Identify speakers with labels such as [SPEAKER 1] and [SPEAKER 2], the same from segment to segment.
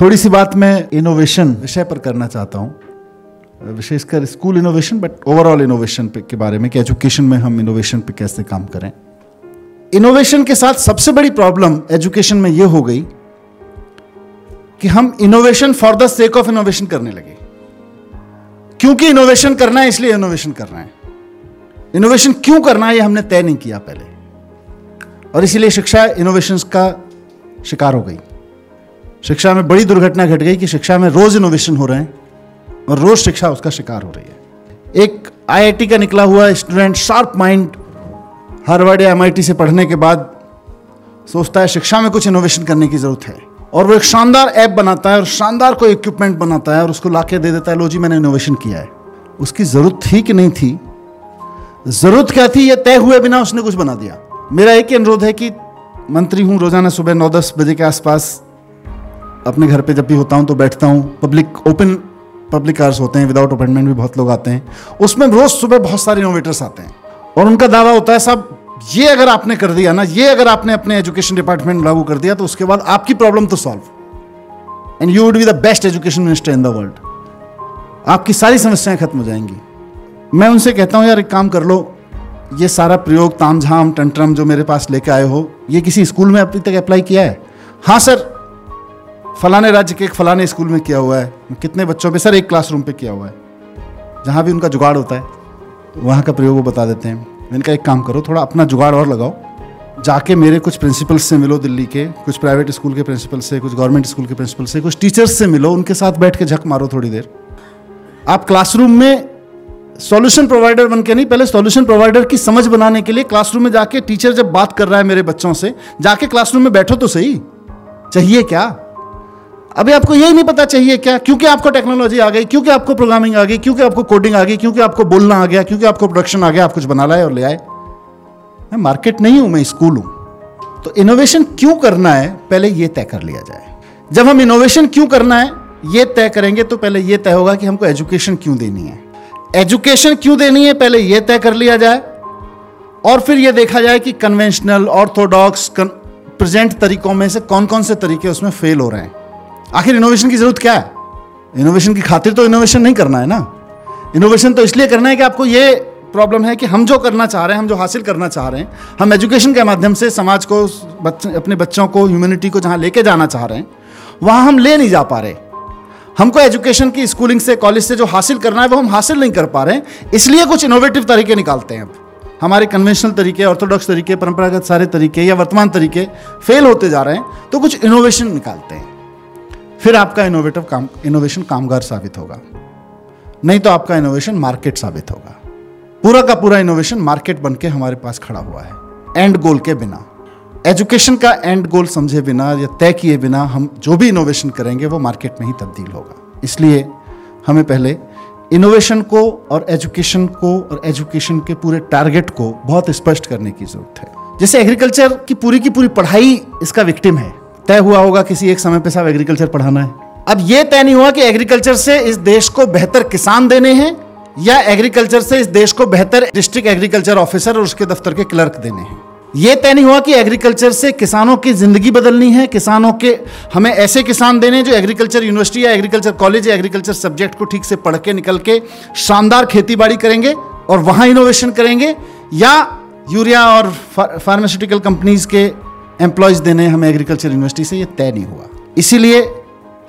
[SPEAKER 1] थोड़ी सी बात मैं इनोवेशन विषय पर करना चाहता हूँ। विशेषकर school innovation but overall innovation के बारे में कि एजुकेशन में हम इनोवेशन पे कैसे काम करें। इनोवेशन के साथ सबसे बड़ी प्रॉब्लम एजुकेशन में यह हो गई कि हम innovation for the sake of innovation करने लगे। क्योंकि इनोवेशन करना है, इसलिए इनोवेशन करना है। इनोवेशन क्यों करना है, ये हमने तय नहीं किया पहले। और इसीलिए शिक्षा इनोवेशन का शिकार हो गई। शिक्षा में बड़ी दुर्घटना घट गई कि शिक्षा में रोज इनोवेशन हो रहे हैं और रोज शिक्षा उसका शिकार हो रही है। एक आईआईटी का निकला हुआ स्टूडेंट शार्प माइंड हार्वर्ड या एमआईटी से पढ़ने के बाद सोचता है शिक्षा में कुछ इनोवेशन करने की ज़रूरत है और वो एक शानदार ऐप बनाता है और शानदार कोई इक्विपमेंट बनाता है और उसको लाके दे देता है, लो जी, मैंने इनोवेशन किया है। उसकी ज़रूरत थी कि नहीं थी? ज़रूरत क्या थी? ये तय हुए बिना उसने कुछ बना दिया। मेरा एक ही अनुरोध है कि मंत्री हूँ रोज़ाना सुबह नौ दस बजे के आसपास। अपने घर पे जब भी होता हूँ तो बैठता हूँ। पब्लिक ओपन पब्लिक कार्स होते हैं विदाउट अपॉइंटमेंट भी बहुत लोग आते हैं। उसमें रोज सुबह बहुत सारे इनोवेटर्स आते हैं। और उनका दावा होता है, साहब, ये अगर आपने कर दिया ना, ये अगर आपने अपने एजुकेशन डिपार्टमेंट लागू कर दिया तो उसके बाद आपकी प्रॉब्लम तो solve and you would be the best education minister in the world आपकी सारी समस्याएँ खत्म हो जाएँगी। मैं उनसे कहता हूँ, यार, एक काम कर लो। ये सारा प्रयोग, तामझाम, टंट्रम जो मेरे पास लेके आए हो, ये किसी स्कूल में अभी तक अप्लाई किया है? हाँ सर। फलाने राज्य के एक फलाने स्कूल में किया हुआ है। कितने बच्चों पे सर, एक क्लासरूम पे किया हुआ है। जहाँ भी उनका जुगाड़ होता है वहाँ का प्रयोग वो बता देते हैं। मैंने कहा, एक काम करो, थोड़ा अपना जुगाड़ और लगाओ। जाके मेरे कुछ प्रिंसिपल्स से मिलो दिल्ली के, कुछ प्राइवेट स्कूल के प्रिंसिपल से, कुछ गवर्नमेंट स्कूल के प्रिंसिपल से, कुछ टीचर्स से मिलो, उनके साथ बैठ के झक मारो थोड़ी देर। आप क्लासरूम में सॉल्यूशन प्रोवाइडर बन के नहीं, पहले सॉल्यूशन प्रोवाइडर की समझ बनाने के लिए क्लासरूम में जाके टीचर जब बात कर रहा है मेरे बच्चों से, जाके क्लासरूम में बैठो तो सही। चाहिए क्या? अभी आपको यही नहीं पता चाहिए क्या? क्योंकि आपको टेक्नोलॉजी आ गई, क्योंकि आपको प्रोग्रामिंग आ गई, क्योंकि आपको कोडिंग आ गई, क्योंकि आपको बोलना आ गया, क्योंकि आपको प्रोडक्शन आ गया, आप कुछ बना लाए और ले आए। मैं मार्केट नहीं हूँ, मैं स्कूल हूँ। तो इनोवेशन क्यों करना है? पहले यह तय कर लिया जाए। जब हम इनोवेशन क्यों करना है यह तय करेंगे तो पहले यह तय होगा कि हमको एजुकेशन क्यों देनी है। एजुकेशन क्यों देनी है? पहले यह तय कर लिया जाए। और फिर यह देखा जाए कि कन्वेंशनल ऑर्थोडॉक्स प्रेजेंट तरीकों में से कौन कौन से तरीके उसमें फेल हो रहे हैं। आखिर इनोवेशन की ज़रूरत क्या है? इनोवेशन की खातिर तो इनोवेशन नहीं करना है ना? इनोवेशन तो इसलिए करना है कि आपको ये प्रॉब्लम है कि हम जो करना चाह रहे हैं, हम जो हासिल करना चाह रहे हैं, हम एजुकेशन के माध्यम से समाज को, बच्चे, अपने बच्चों को ह्यूमैनिटी को जहाँ लेके जाना चाह रहे हैं, वहाँ हम ले नहीं जा पा रहे। हमको एजुकेशन की स्कूलिंग से कॉलेज से जो हासिल करना है, वो हम हासिल नहीं कर पा रहे हैं। इसलिए कुछ इनोवेटिव तरीके निकालते हैं हमारे कन्वेंशनल तरीके ऑर्थोडॉक्स तरीके, परंपरागत सारे तरीके या वर्तमान तरीके फेल होते जा रहे हैं तो कुछ इनोवेशन निकालते हैं। फिर आपका इनोवेटिव काम इनोवेशन कामगार साबित होगा। नहीं तो आपका इनोवेशन मार्केट साबित होगा। पूरा का पूरा इनोवेशन मार्केट बन के हमारे पास खड़ा हुआ है एंड गोल के बिना। एजुकेशन का एंड गोल समझे बिना या तय किए बिना हम जो भी इनोवेशन करेंगे, वो मार्केट में ही तब्दील होगा। इसलिए हमें पहले इनोवेशन को और एजुकेशन को और एजुकेशन के पूरे टारगेट को बहुत स्पष्ट करने की ज़रूरत है। जैसे एग्रीकल्चर की पूरी की पूरी पढ़ाई इसका विक्टिम है। तय हुआ होगा किसी एक समय पे साहब एग्रीकल्चर पढ़ाना है। अब यह तय नहीं हुआ कि एग्रीकल्चर से इस देश को बेहतर किसान देने हैं, या एग्रीकल्चर से इस देश को बेहतर डिस्ट्रिक्ट एग्रीकल्चर ऑफिसर और उसके दफ्तर के क्लर्क देने हैं। यह तय नहीं हुआ कि एग्रीकल्चर से किसानों की ज़िंदगी बदलनी है, किसानों के, हमें ऐसे किसान देने जो एग्रीकल्चर यूनिवर्सिटी या एग्रीकल्चर कॉलेज या एग्रीकल्चर सब्जेक्ट को ठीक से पढ़ के, निकल के शानदार खेती करेंगे और वहाँ इनोवेशन करेंगे, या यूरिया और फार्मास्यूटिकल कंपनीज़ के एम्प्लॉयज़ देने हमें एग्रीकल्चर यूनिवर्सिटी से ये तय नहीं हुआ। इसीलिए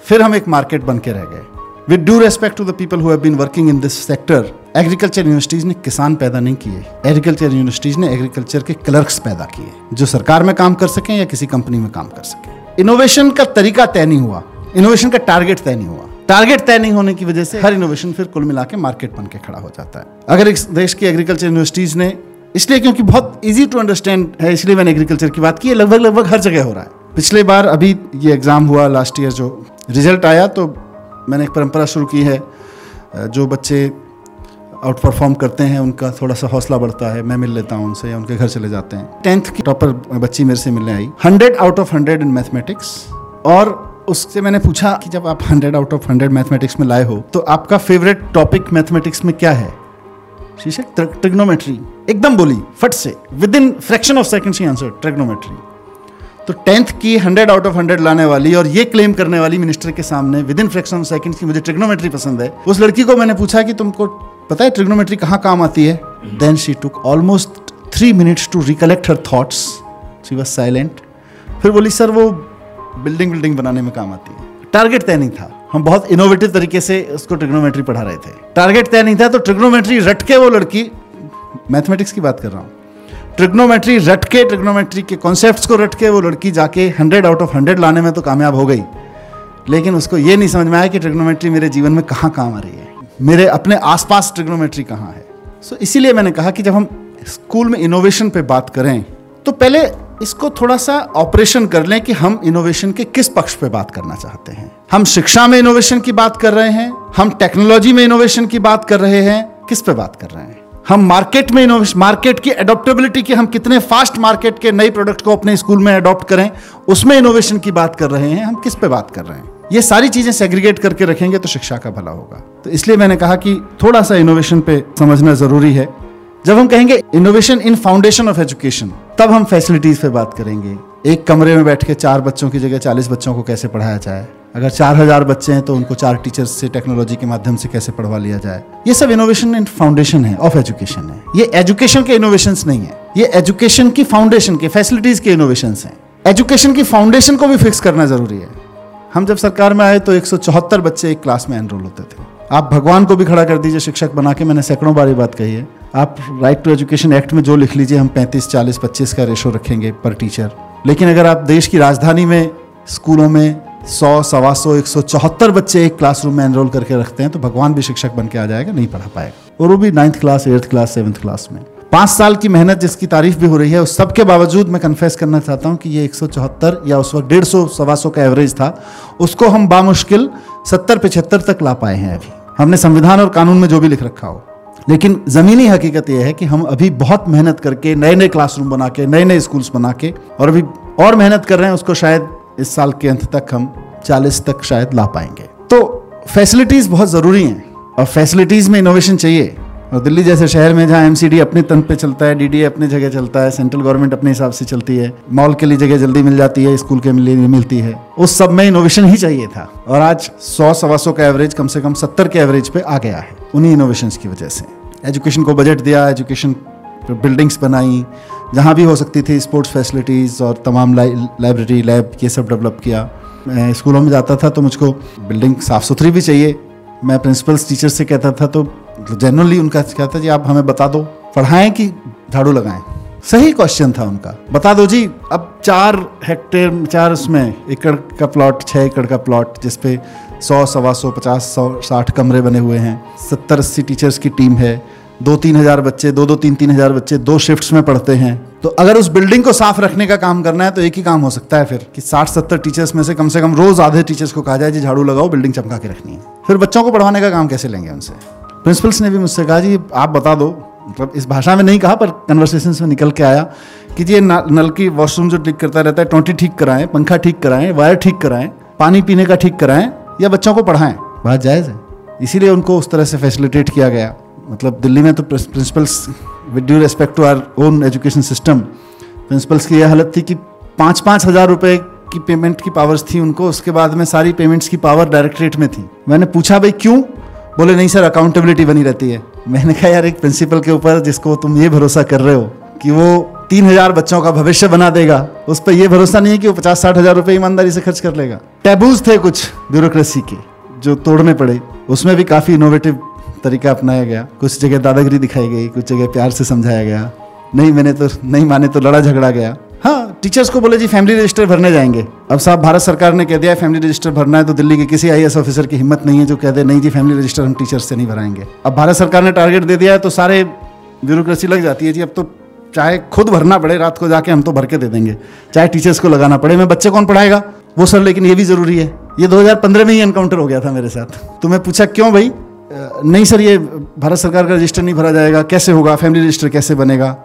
[SPEAKER 1] फिर हम एक मार्केट बन के रह गए। With due respect to the people who have been working in this sector agriculture universities ने किसान पैदा नहीं किए। एग्रीकल्चर यूनिवर्सिटीज ने एग्रीकल्चर के क्लर्क्स पैदा किए, जो सरकार में काम कर सकें या किसी कंपनी में काम कर सकें। इनोवेशन का तरीका तय नहीं हुआ। इनोवेशन का टारगेट तय नहीं हुआ। टारगेट तय नहीं होने की वजह से हर इनोवेशन फिर कुल मिला के मार्केट बन के खड़ा हो जाता है। अगर इस देश की एग्रीकल्चर यूनिवर्सिटीज ने इसलिए क्योंकि बहुत इजी टू अंडरस्टैंड है, इसलिए मैंने एग्रीकल्चर की बात की है, लगभग लगभग हर जगह हो रहा है। पिछले बार अभी ये एग्ज़ाम हुआ लास्ट ईयर जो रिज़ल्ट आया तो मैंने एक परंपरा शुरू की है जो बच्चे आउट परफॉर्म करते हैं, उनका थोड़ा सा हौसला बढ़ता है, मैं मिल लेता हूँ उनसे या उनके घर चले जाते हैं। टेंथ की टॉपर बच्ची मेरे से मिलने आई। Hundred out of hundred in mathematics और उससे मैंने पूछा कि जब आप hundred out of hundred mathematics में लाए हो तो आपका फेवरेट टॉपिक मैथमेटिक्स में क्या है? ट्रिग्नोमेट्री एकदम बोली, फट से within fraction of second she answer trigonometry तो टेंथ की हंड्रेड आउट ऑफ़ हंड्रेड लाने वाली और ये क्लेम करने वाली मिनिस्टर के सामने within fraction of second की मुझे ट्रिग्नोमेट्री पसंद है। उस लड़की को मैंने पूछा कि तुमको पता है ट्रिग्नोमेट्री कहाँ काम आती है? Then she took almost three minutes to recollect her thoughts she was silent फिर बोली, सर, वो बिल्डिंग बिल्डिंग बनाने में काम आती है। टारगेट तय नहीं था। हम बहुत इनोवेटिव तरीके से उसको ट्रिग्नोमेट्री पढ़ा रहे थे। टारगेट तय नहीं था तो ट्रिग्नोमेट्री रट के वो लड़की मैथमेटिक्स की बात कर रहा हूँ। ट्रिग्नोमेट्री रट के ट्रिग्नोमेट्री के कॉन्सेप्ट्स को रट के वो लड़की जाके हंड्रेड आउट ऑफ़ हंड्रेड लाने में तो कामयाब हो गई। लेकिन उसको ये नहीं समझ में आया कि ट्रिग्नोमेट्री मेरे जीवन में कहाँ काम आ रही है। मेरे अपने आसपास ट्रिग्नोमेट्री कहाँ है। सो so, इसीलिए मैंने कहा कि जब हम स्कूल में इनोवेशन पे बात करें तो पहले इसको थोड़ा सा ऑपरेशन कर लें कि हम इनोवेशन के किस पक्ष पे बात करना चाहते हैं। हम शिक्षा में इनोवेशन की बात कर रहे हैं, हम टेक्नोलॉजी में इनोवेशन की बात कर रहे हैं, किस पे बात कर रहे हैं? हम मार्केट में इनोवेशन मार्केट की एडोप्टेबिलिटी की हम कितने फास्ट मार्केट के नई प्रोडक्ट को अपने स्कूल में अडॉप्ट करें, उसमें इनोवेशन की बात कर रहे हैं, हम किस पे बात कर रहे हैं? ये सारी चीज़ें सेग्रीगेट करके रखेंगे तो शिक्षा का भला होगा। तो इसलिए मैंने कहा कि थोड़ा सा इनोवेशन पे समझना ज़रूरी है। जब हम कहेंगे innovation in foundation of education तब हम फैसिलिटीज़ पे बात करेंगे। एक कमरे में बैठ के चार बच्चों की जगह चालीस बच्चों को कैसे पढ़ाया जाए? अगर चार हज़ार बच्चे हैं तो उनको चार टीचर्स से टेक्नोलॉजी के माध्यम से कैसे पढ़वा लिया जाए? ये सब इनोवेशन इन फाउंडेशन है ऑफ़ एजुकेशन है। ये एजुकेशन के इनोवेशन नहीं है। ये एजुकेशन की फाउंडेशन के फैसिलिटीज़ के इनोवेशन है। एजुकेशन की फाउंडेशन को भी फिक्स करना ज़रूरी है। हम जब सरकार में आए तो एक सौ चौहत्तर बच्चे एक क्लास में एनरोल होते थे। आप भगवान को भी खड़ा कर दीजिए, शिक्षक बना के मैंने सैकड़ों बार ये बात कही है। आप राइट टू एजुकेशन एक्ट में जो लिख लीजिए, हम 35 40 25 का रेशो रखेंगे पर टीचर लेकिन अगर आप देश की राजधानी में, स्कूलों में सौ, सवा सौ, एक सौ चौहत्तर बच्चे एक क्लासरूम में एनरोल करके रखते हैं तो भगवान भी शिक्षक बन के आ जाएगा, नहीं पढ़ा पाएगा। और वो भी ninth class eighth class seventh class में। पाँच साल की मेहनत जिसकी तारीफ़ भी हो रही है, उस सब के बावजूद मैं कन्फेस करना चाहता हूँ कि ये एक सौ चौहत्तर या उस वक्त डेढ़ सौ, सवा सौ का एवरेज था, उसको हम बामुश्किल सत्तर, पिछहत्तर तक ला पाए हैं अभी। हमने संविधान और कानून में जो भी लिख रखा हो। लेकिन ज़मीनी हकीकत यह है कि हम अभी बहुत मेहनत करके नए नए क्लासरूम बना के नए नए स्कूल्स बना के और अभी और मेहनत कर रहे हैं, उसको शायद इस साल के अंत तक हम 40 तक शायद ला पाएँगे। तो फैसिलिटीज़ बहुत ज़रूरी हैं, और फैसिलिटीज़ में इनोवेशन चाहिए। और दिल्ली जैसे शहर में जहाँ एमसीडी अपने तंत्र पे चलता है डीडीए अपनी जगह चलता है सेंट्रल गवर्नमेंट अपने हिसाब से चलती है मॉल के लिए जगह जल्दी मिल जाती है स्कूल के लिए मिलती है, उस सब में इनोवेशन ही चाहिए था। और आज सौ सवा सौ का एवरेज कम से कम सत्तर के एवरेज पे आ गया है, उन्हीं इनोवेशन की वजह से। एजुकेशन को बजट दिया, एजुकेशन बिल्डिंग्स बनाई, जहाँ भी हो सकती थी स्पोर्ट्स फैसिलिटीज़ और तमाम लाइब्रेरी, लैब ये सब डेवलप किया। मैं स्कूलों में जाता था तो मुझको बिल्डिंग साफ़ सुथरी भी चाहिए। मैं प्रिंसिपल्स टीचर से कहता था तो जनरली उनका कहता था, जी, आप हमें बता दो, पढ़ाएँ कि झाड़ू लगाएँ? सही क्वेश्चन था उनका। बता दो जी, अब चार हेक्टेयर चार उसमें एकड़ का प्लॉट छः एकड़ का प्लॉट जिसपे सौ, सवा सौ, पचास, सौ, साठ कमरे बने हुए हैं। सत्तर, अस्सी टीचर्स की टीम है। दो, तीन हज़ार बच्चे, दो दो, तीन तीन हज़ार बच्चे, दो शिफ्ट्स में पढ़ते हैं। तो अगर उस बिल्डिंग को साफ़ रखने का काम करना है तो एक ही काम हो सकता है फिर, कि साठ, सत्तर टीचर्स में से कम से कम रोज आधे टीचर्स को कहा जाए जी झाड़ू लगाओ बिल्डिंग चमका के रखनी है। फिर बच्चों को पढ़वाने का काम कैसे लेंगे उनसे? प्रिंसिपल्स ने भी मुझसे कहा, जी, आप बता दो। मतलब इस भाषा में नहीं कहा, पर कन्वर्सेशन में निकल के आया कि जी नल की वॉशरूम जो ठीक करता रहता है, टोंटी ठीक कराएँ, पंखा ठीक कराएँ वायर ठीक कराएँ, पानी पीने का ठीक कराएँ या बच्चों को पढ़ाएँ। बात जायज़ है। इसीलिए उनको उस तरह से फैसिलिटेट किया गया। मतलब दिल्ली में तो principals with due respect to our own education system principals की यह हालत थी कि पाँच पाँच हज़ार रुपये की पेमेंट की पावर्स थी उनको उसके बाद में सारी पेमेंट्स की पावर डायरेक्टरेट में थी। मैंने पूछा भाई क्यों? बोले नहीं सर अकाउंटेबिलिटी बनी रहती है। मैंने कहा यार एक प्रिंसिपल के ऊपर जिसको तुम ये भरोसा कर रहे हो कि वो तीन हज़ार बच्चों का भविष्य बना देगा। उस पर यह भरोसा नहीं है कि वो पचास साठ हज़ार रुपए ईमानदारी से खर्च कर लेगा। टैबूज थे कुछ ब्यूरोक्रेसी के, जो तोड़ने पड़े। उसमें भी काफ़ी इनोवेटिव तरीका अपनाया गया। कुछ जगह दादागिरी दिखाई गई, कुछ जगह प्यार से समझाया गया। नहीं मैंने तो नहीं माने तो लड़ा झगड़ा गया। हाँ टीचर्स को बोले, जी फैमिली रजिस्टर भरने जाएँगे। अब साहब, भारत सरकार ने कह दिया फैमिली रजिस्टर भरना है तो दिल्ली के किसी आई ऑफिसर की हिम्मत नहीं है जो कह दे, नहीं जी फैमिली रजिस्टर हम टीचर्स से नहीं भराएँगे। अब भारत सरकार ने टारगेट दे दिया है तो सारे ब्यूरोक्रेसी लग जाती है जी। अब तो चाहे खुद भरना पड़े, रात को जाके हम तो भर के दे देंगे। चाहे टीचर्स को लगाना पड़े, मैं बच्चे कौन पढ़ाएगा? वो सर, लेकिन ये भी ज़रूरी है। ये 2015 में ही एनकाउंटर हो गया था मेरे साथ। तो मैं पूछा, क्यों भाई? नहीं सर, ये भारत सरकार का रजिस्टर नहीं भरा जाएगा। कैसे होगा? फैमिली रजिस्टर कैसे बनेगा?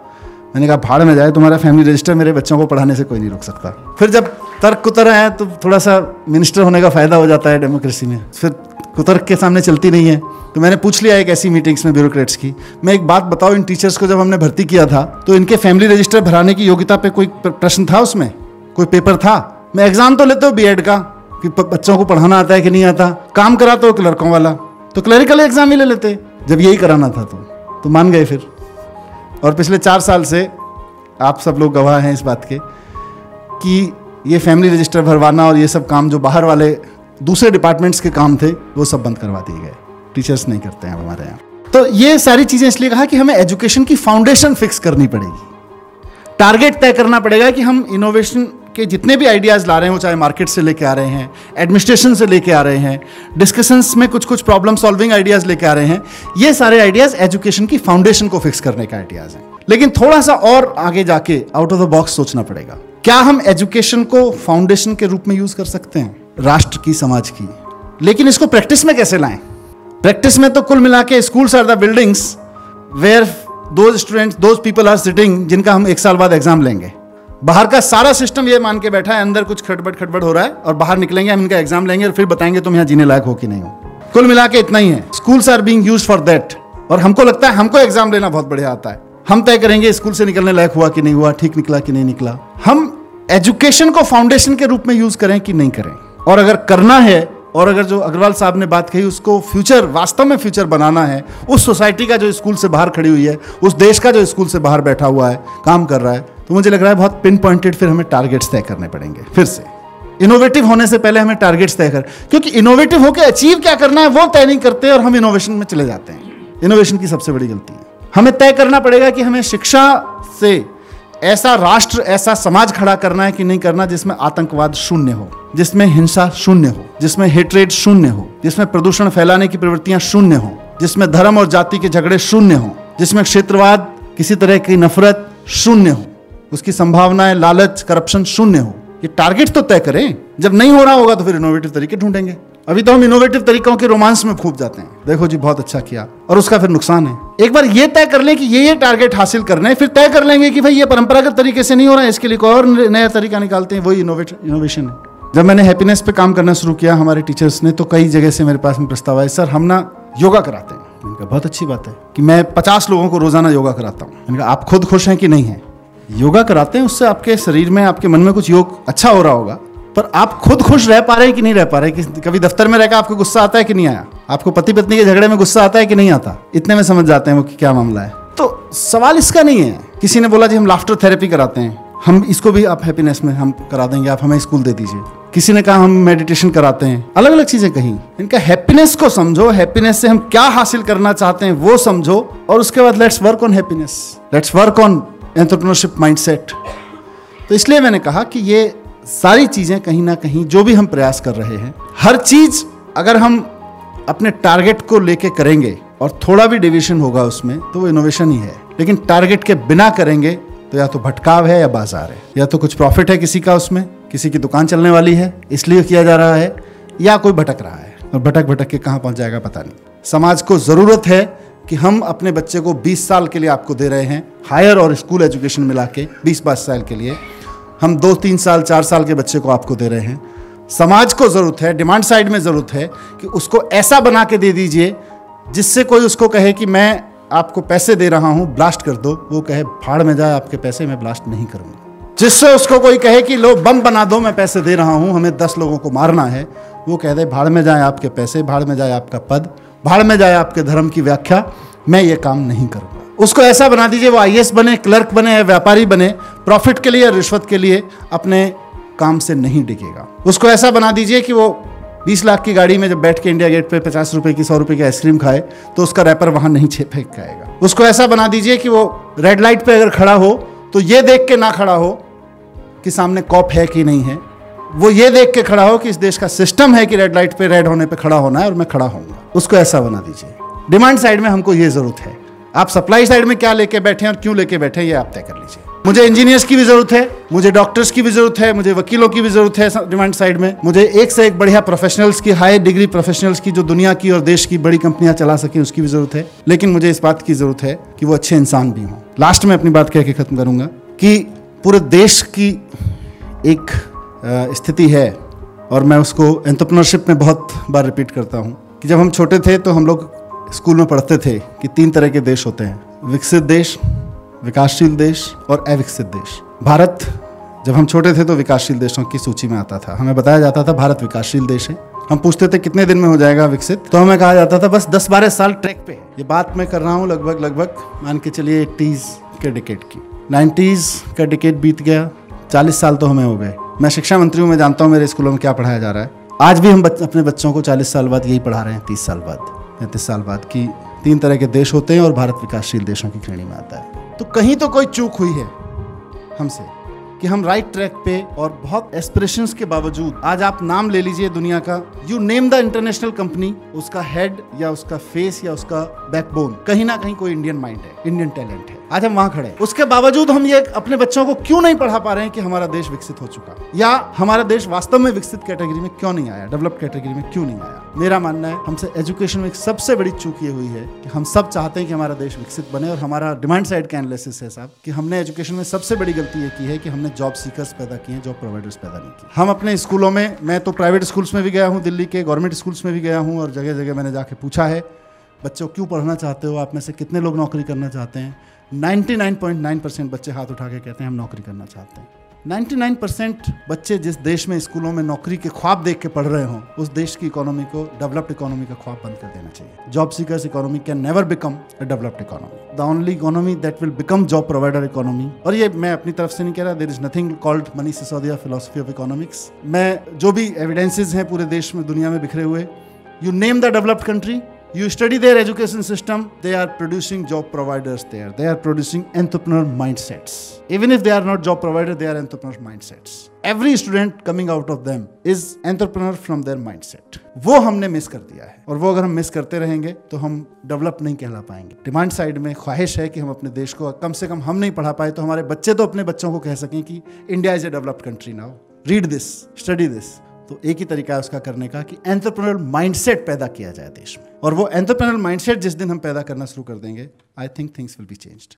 [SPEAKER 1] मैंने कहा, भाड़ में जाए, तुम्हारा फैमिली रजिस्टर मेरे बच्चों को पढ़ाने से कोई नहीं रोक सकता। फिर जब तर्क कुतर है तो थोड़ा सा मिनिस्टर होने का फ़ायदा हो जाता है डेमोक्रेसी में। फिर कुतर्क के सामने चलती नहीं है। तो मैंने पूछ लिया एक ऐसी मीटिंग्स में ब्यूरोक्रेट्स की। मैं एक बात बताऊँ, इन टीचर्स को जब हमने भर्ती किया था तो इनके फैमिली रजिस्टर भराने की योग्यता पे कोई प्रश्न था उसमें? कोई पेपर था? मैं एग्ज़ाम तो लेते हो बी का, कि बच्चों को पढ़ाना आता है कि नहीं आता? काम कराते हो क्लर्कों वाला? तो क्लरिकल एग्ज़ाम ही ले लेते, जब यही कराना था तो। तो मान गए फिर। और पिछले चार साल से आप सब लोग गवाह हैं इस बात के, कि ये फैमिली रजिस्टर भरवाना और ये सब काम जो बाहर वाले दूसरे डिपार्टमेंट्स के काम थे, वो सब बंद करवा दिए गए। टीचर्स नहीं करते हैं हमारे यहाँ। तो ये सारी चीज़ें इसलिए कहा कि हमें एजुकेशन की फाउंडेशन फिक्स करनी पड़ेगी। टारगेट तय करना पड़ेगा कि हम इनोवेशन के जितने भी आइडियाज़ ला रहे हो, चाहे मार्केट से लेके आ रहे हैं एडमिनिस्ट्रेशन से लेके आ रहे हैं डिस्कशंस में कुछ कुछ प्रॉब्लम सॉल्विंग आइडियाज़ लेके आ रहे हैं, ये सारे आइडियाज़ एजुकेशन की फाउंडेशन को फिक्स करने का आइडियाज़ हैं। लेकिन थोड़ा सा और आगे जाके आउट ऑफ़ द बॉक्स सोचना पड़ेगा। क्या हम एजुकेशन को फाउंडेशन के रूप में यूज़ कर सकते हैं? राष्ट्र की, समाज की। लेकिन इसको प्रैक्टिस में कैसे लाएँ? प्रैक्टिस में तो कुल मिला के schools are the buildings where दो स्टूडेंट्स दो पीपल आर सिटिंग जिनका हम एक साल बाद एग्ज़ाम लेंगे। बाहर का सारा सिस्टम ये मान के बैठा है, अंदर कुछ खटबट खटबट हो रहा है और बाहर निकलेंगे, हम इनका एग्ज़ाम लेंगे और फिर बताएँगे तुम यहाँ जीने लायक हो कि नहीं हो। कुल मिला के इतना ही है। Schools are being use for that और हमको लगता है, हमको एग्ज़ाम लेना बहुत बढ़िया आता है। हम तय करेंगे स्कूल से निकलने लायक हुआ कि नहीं हुआ, ठीक निकला कि नहीं निकला। हम एजुकेशन को फाउंडेशन के रूप में यूज़ करें कि नहीं करें? और अगर करना है, और अगर जो अग्रवाल साहब ने बात कही, उसको फ्यूचर वास्तव में फ्यूचर बनाना है, उस सोसाइटी का जो स्कूल से बाहर खड़ी हुई है, उस देश का जो स्कूल से बाहर बैठा हुआ है, काम कर रहा है तो मुझे लग रहा है बहुत पिन पॉइंटेड फिर हमें टारगेट्स तय करने पड़ेंगे, फिर से। इनोवेटिव होने से पहले हमें टारगेट्स तय कर, क्योंकि इनोवेटिव होकर अचीव क्या करना है, वो तय नहीं करते और हम इनोवेशन में चले जाते हैं। इनोवेशन की सबसे बड़ी गलती है। हमें तय करना पड़ेगा कि हमें शिक्षा से ऐसा राष्ट्र, ऐसा समाज खड़ा करना है कि नहीं करना जिसमें आतंकवाद शून्य हो, जिसमें हिंसा शून्य हो, जिसमें हेटरेट शून्य हो, जिसमें प्रदूषण फैलाने की प्रवृत्तियाँ शून्य हो, जिसमें धर्म और जाति के झगड़े शून्य हो, जिसमें क्षेत्रवाद, किसी तरह की नफरत शून्य हो, उसकी संभावनाएँ, लालच करप्शन शून्य हो। ये टारगेट तो तय करें। जब नहीं हो रहा होगा तो फिर इनोवेटिव तरीके ढूंढेंगे। अभी तो हम इनोवेटिव तरीकों के रोमांस में खूब जाते हैं। देखो जी, बहुत अच्छा किया। और उसका फिर नुकसान है। एक बार ये तय कर लें कि ये ये टारगेट हासिल करने फिर तय कर लेंगे कि भाई ये परंपरागत तरीके से नहीं हो रहा है, इसके लिए कोई और नया तरीका निकालते हैं, वही इनोवेशन है। जब मैंने हैप्पीनेस पे काम करना शुरू किया हमारे टीचर्स ने तो कई जगह से मेरे पास में प्रस्ताव आए, सर, हम ना योगा कराते हैं। मैंने बहुत अच्छी बात है कि मैं पचास लोगों को रोज़ाना योगा कराता हूँ। मैंने कहा, आप खुद खुश हैं कि नहीं है? योगा कराते हैं, उससे आपके शरीर में, आपके मन में कुछ योग अच्छा हो रहा होगा। पर आप खुद खुश रह पा रहे हैं कि नहीं रह पा रहे कि कभी दफ्तर में रहकर आपको गुस्सा आता है कि नहीं आया? आपको पति पत्नी के झगड़े में गुस्सा आता है कि नहीं आता? इतने में समझ जाते हैं वो कि क्या मामला है। तो सवाल इसका नहीं है। किसी ने बोला जी, हम लाफ्टर थेरेपी कराते हैं। हम इसको भी आप हैप्पीनेस में हम करा देंगे, आप हमें स्कूल दे दीजिए। किसी ने कहा, हम मेडिटेशन कराते हैं। अलग अलग चीज़ें कही। इनका हैप्पीनेस को समझो। हैप्पीनेस से हम क्या हासिल करना चाहते हैं, वो समझो। और उसके बाद let's work on happiness let's work on entrepreneurship mindset तो इसलिए मैंने कहा कि ये सारी चीज़ें कहीं ना कहीं जो भी हम प्रयास कर रहे हैं, हर चीज़ अगर हम अपने टारगेट को लेके करेंगे और थोड़ा भी डिविशन होगा उसमें तो वो इनोवेशन ही है। लेकिन टारगेट के बिना करेंगे तो या तो भटकाव है या बाज़ार है। या तो कुछ प्रॉफिट है किसी का उसमें, किसी की दुकान चलने वाली है, इसलिए किया जा रहा है, या कोई भटक रहा है। और भटक भटक के कहाँ पहुँच जाएगा पता नहीं। समाज को ज़रूरत है कि हम अपने बच्चे को 20 साल के लिए आपको दे रहे हैं हायर और स्कूल एजुकेशन मिला के, बीस साल के लिए। हम दो, तीन साल, चार साल के बच्चे को आपको दे रहे हैं। समाज को ज़रूरत है डिमांड साइड में ज़रूरत है कि उसको ऐसा बना के दे दीजिए, जिससे कोई उसको कहे कि मैं आपको पैसे दे रहा हूँ ब्लास्ट कर दो। वो कहे भाड़ में जाए आपके पैसे, मैं ब्लास्ट नहीं करूँगा। जिससे उसको कोई कहे कि, लो, बम बना दो, मैं पैसे दे रहा हूँ, हमें दस लोगों को मारना है। वो कह दे, भाड़ में जाए आपके पैसे, भाड़ में जाए आपका पद, भाड़ में जाए आपके धर्म की व्याख्या, मैं ये काम नहीं करूँगा। उसको ऐसा बना दीजिए, वो आई बने क्लर्क बने, व्यापारी बने प्रॉफिट के लिए, रिश्वत के लिए, अपने काम से नहीं डिगेगा। उसको ऐसा बना दीजिए कि वो 20 लाख की गाड़ी में जब बैठ के इंडिया गेट पे पचास रुपए की, सौ रुपए की आइसक्रीम खाए तो उसका रैपर वहाँ नहीं छे फेंक खाएगा। उसको ऐसा बना दीजिए कि वो रेड लाइट पे अगर खड़ा हो तो ये देख के ना खड़ा हो कि सामने कॉप है कि नहीं है। वो ये देख के खड़ा हो कि इस देश का सिस्टम है कि रेड लाइट पे रेड होने पे खड़ा होना है और मैं खड़ा होऊँगा। उसको ऐसा बना दीजिए। डिमांड साइड में हमको ये ज़रूरत है। आप सप्लाई साइड में क्या लेके बैठे हैं और क्यों लेके बैठे हैं, ये आप तय कर लीजिए। मुझे इंजीनियर्स की भी ज़रूरत है, मुझे डॉक्टर्स की भी ज़रूरत है, मुझे वकीलों की भी ज़रूरत है डिमांड साइड में। मुझे एक से एक बढ़िया प्रोफेशनल्स की हाई डिग्री प्रोफेशनल्स की, जो दुनिया की और देश की बड़ी कंपनियाँ चला सकें, उसकी भी ज़रूरत है। लेकिन मुझे इस बात की ज़रूरत है कि वो अच्छे इंसान भी हों। लास्ट में अपनी बात कह के खत्म करूँगा कि पूरे देश की एक स्थिति है, और मैं उसको एंटरप्रनरशिप में बहुत बार रिपीट करता हूँ कि जब हम छोटे थे तो हम लोग स्कूल में पढ़ते थे कि तीन तरह के देश होते हैं। विकसित देश, विकासशील देश और अविकसित देश। भारत, जब हम छोटे थे तो विकासशील देशों की सूची में आता था। हमें बताया जाता था भारत विकासशील देश है। हम पूछते थे, कितने दिन में हो जाएगा विकसित? तो हमें कहा जाता था, बस 10-12 साल ट्रैक पे। ये बात मैं कर रहा हूँ लगभग लगभग, मान के चलिए एट्टीज के डिकेट की। नाइन्टीज का डिकेट बीत गया, चालीस साल तो हमें हो गए। मैं शिक्षा मंत्री हूँ मैं जानता हूँ मेरे स्कूलों में क्या पढ़ाया जा रहा है। आज भी हम अपने बच्चों को चालीस साल बाद यही पढ़ा रहे हैं, तीस साल बाद। पैंतीस साल बाद की तीन तरह के देश होते हैं और भारत विकासशील देशों की श्रेणी में आता है। तो कहीं तो कोई चूक हुई है हमसे कि हम राइट ट्रैक पे और बहुत एस्पिरेशंस के बावजूद आज आप नाम ले लीजिए दुनिया का। You name the international company उसका हेड या उसका फेस या उसका बैकबोन कहीं ना कहीं कोई इंडियन माइंड है इंडियन टैलेंट है। आज हम वहाँ खड़े उसके बावजूद हम ये अपने बच्चों को क्यों नहीं पढ़ा पा रहे हैं कि हमारा देश विकसित हो चुका? या हमारा देश वास्तव में विकसित कैटेगरी में क्यों नहीं आया? डेवलप कैटेगरी में क्यों नहीं आया? मेरा मानना है, हमसे एजुकेशन में एक सबसे बड़ी चूक ये हुई है कि हम सब चाहते हैं कि हमारा देश विकसित बने और हमारा डिमांड साइड का एनालिसिस है साहब, कि हमने एजुकेशन में सबसे बड़ी गलती ये की है कि हमने जॉब सीकर्स पैदा किए हैं जॉब प्रोवाइडर्स पैदा नहीं किए। हम अपने स्कूलों में, मैं तो प्राइवेट स्कूल्स में भी गया हूँ, दिल्ली के गवर्नमेंट स्कूल्स में भी गया हूँ और जगह जगह मैंने जाके पूछा है, बच्चों क्यों पढ़ना चाहते हो? आप में से कितने लोग नौकरी करना चाहते हैं? 99.9 परसेंट बच्चे हाथ उठा के कहते हैं, हम नौकरी करना चाहते हैं. 99 परसेंट बच्चे जिस देश में स्कूलों में नौकरी के ख्वाब देख के पढ़ रहे हों, उस देश की इकोनॉमी को डेवलप्ड इकोनॉमी का ख्वाब बंद कर देना चाहिए। Job seekers economy can never become a developed economy the only economy that will become job provider economy और ये मैं अपनी तरफ़ से नहीं कह रहा there is nothing called Manish Sisodia philosophy of economics मैं, जो भी एविडेंसेज हैं पूरे देश में, दुनिया में बिखरे हुए you name the developed country you study their education system they are producing job providers there they are producing entrepreneur mindsets even if they are not job provider they are entrepreneur mindsets every student coming out of them is entrepreneur from their mindset वो हमने miss कर दिया है और वो अगर हम miss करते रहेंगे तो हम डेवलप नहीं कहला पाएँगे डिमांड साइड में ख्वाहिश है कि हम अपने देश को कम से कम हम नहीं पढ़ा पाए तो हमारे बच्चे तो अपने बच्चों को कह सकें कि India is a developed country now read this study this तो एक ही तरीका है उसका करने का कि एंटरप्रेन्योर माइंडसेट पैदा किया जाए देश में और वो एंटरप्रेनर माइंडसेट जिस दिन हम पैदा करना शुरू कर देंगे I think things will be changed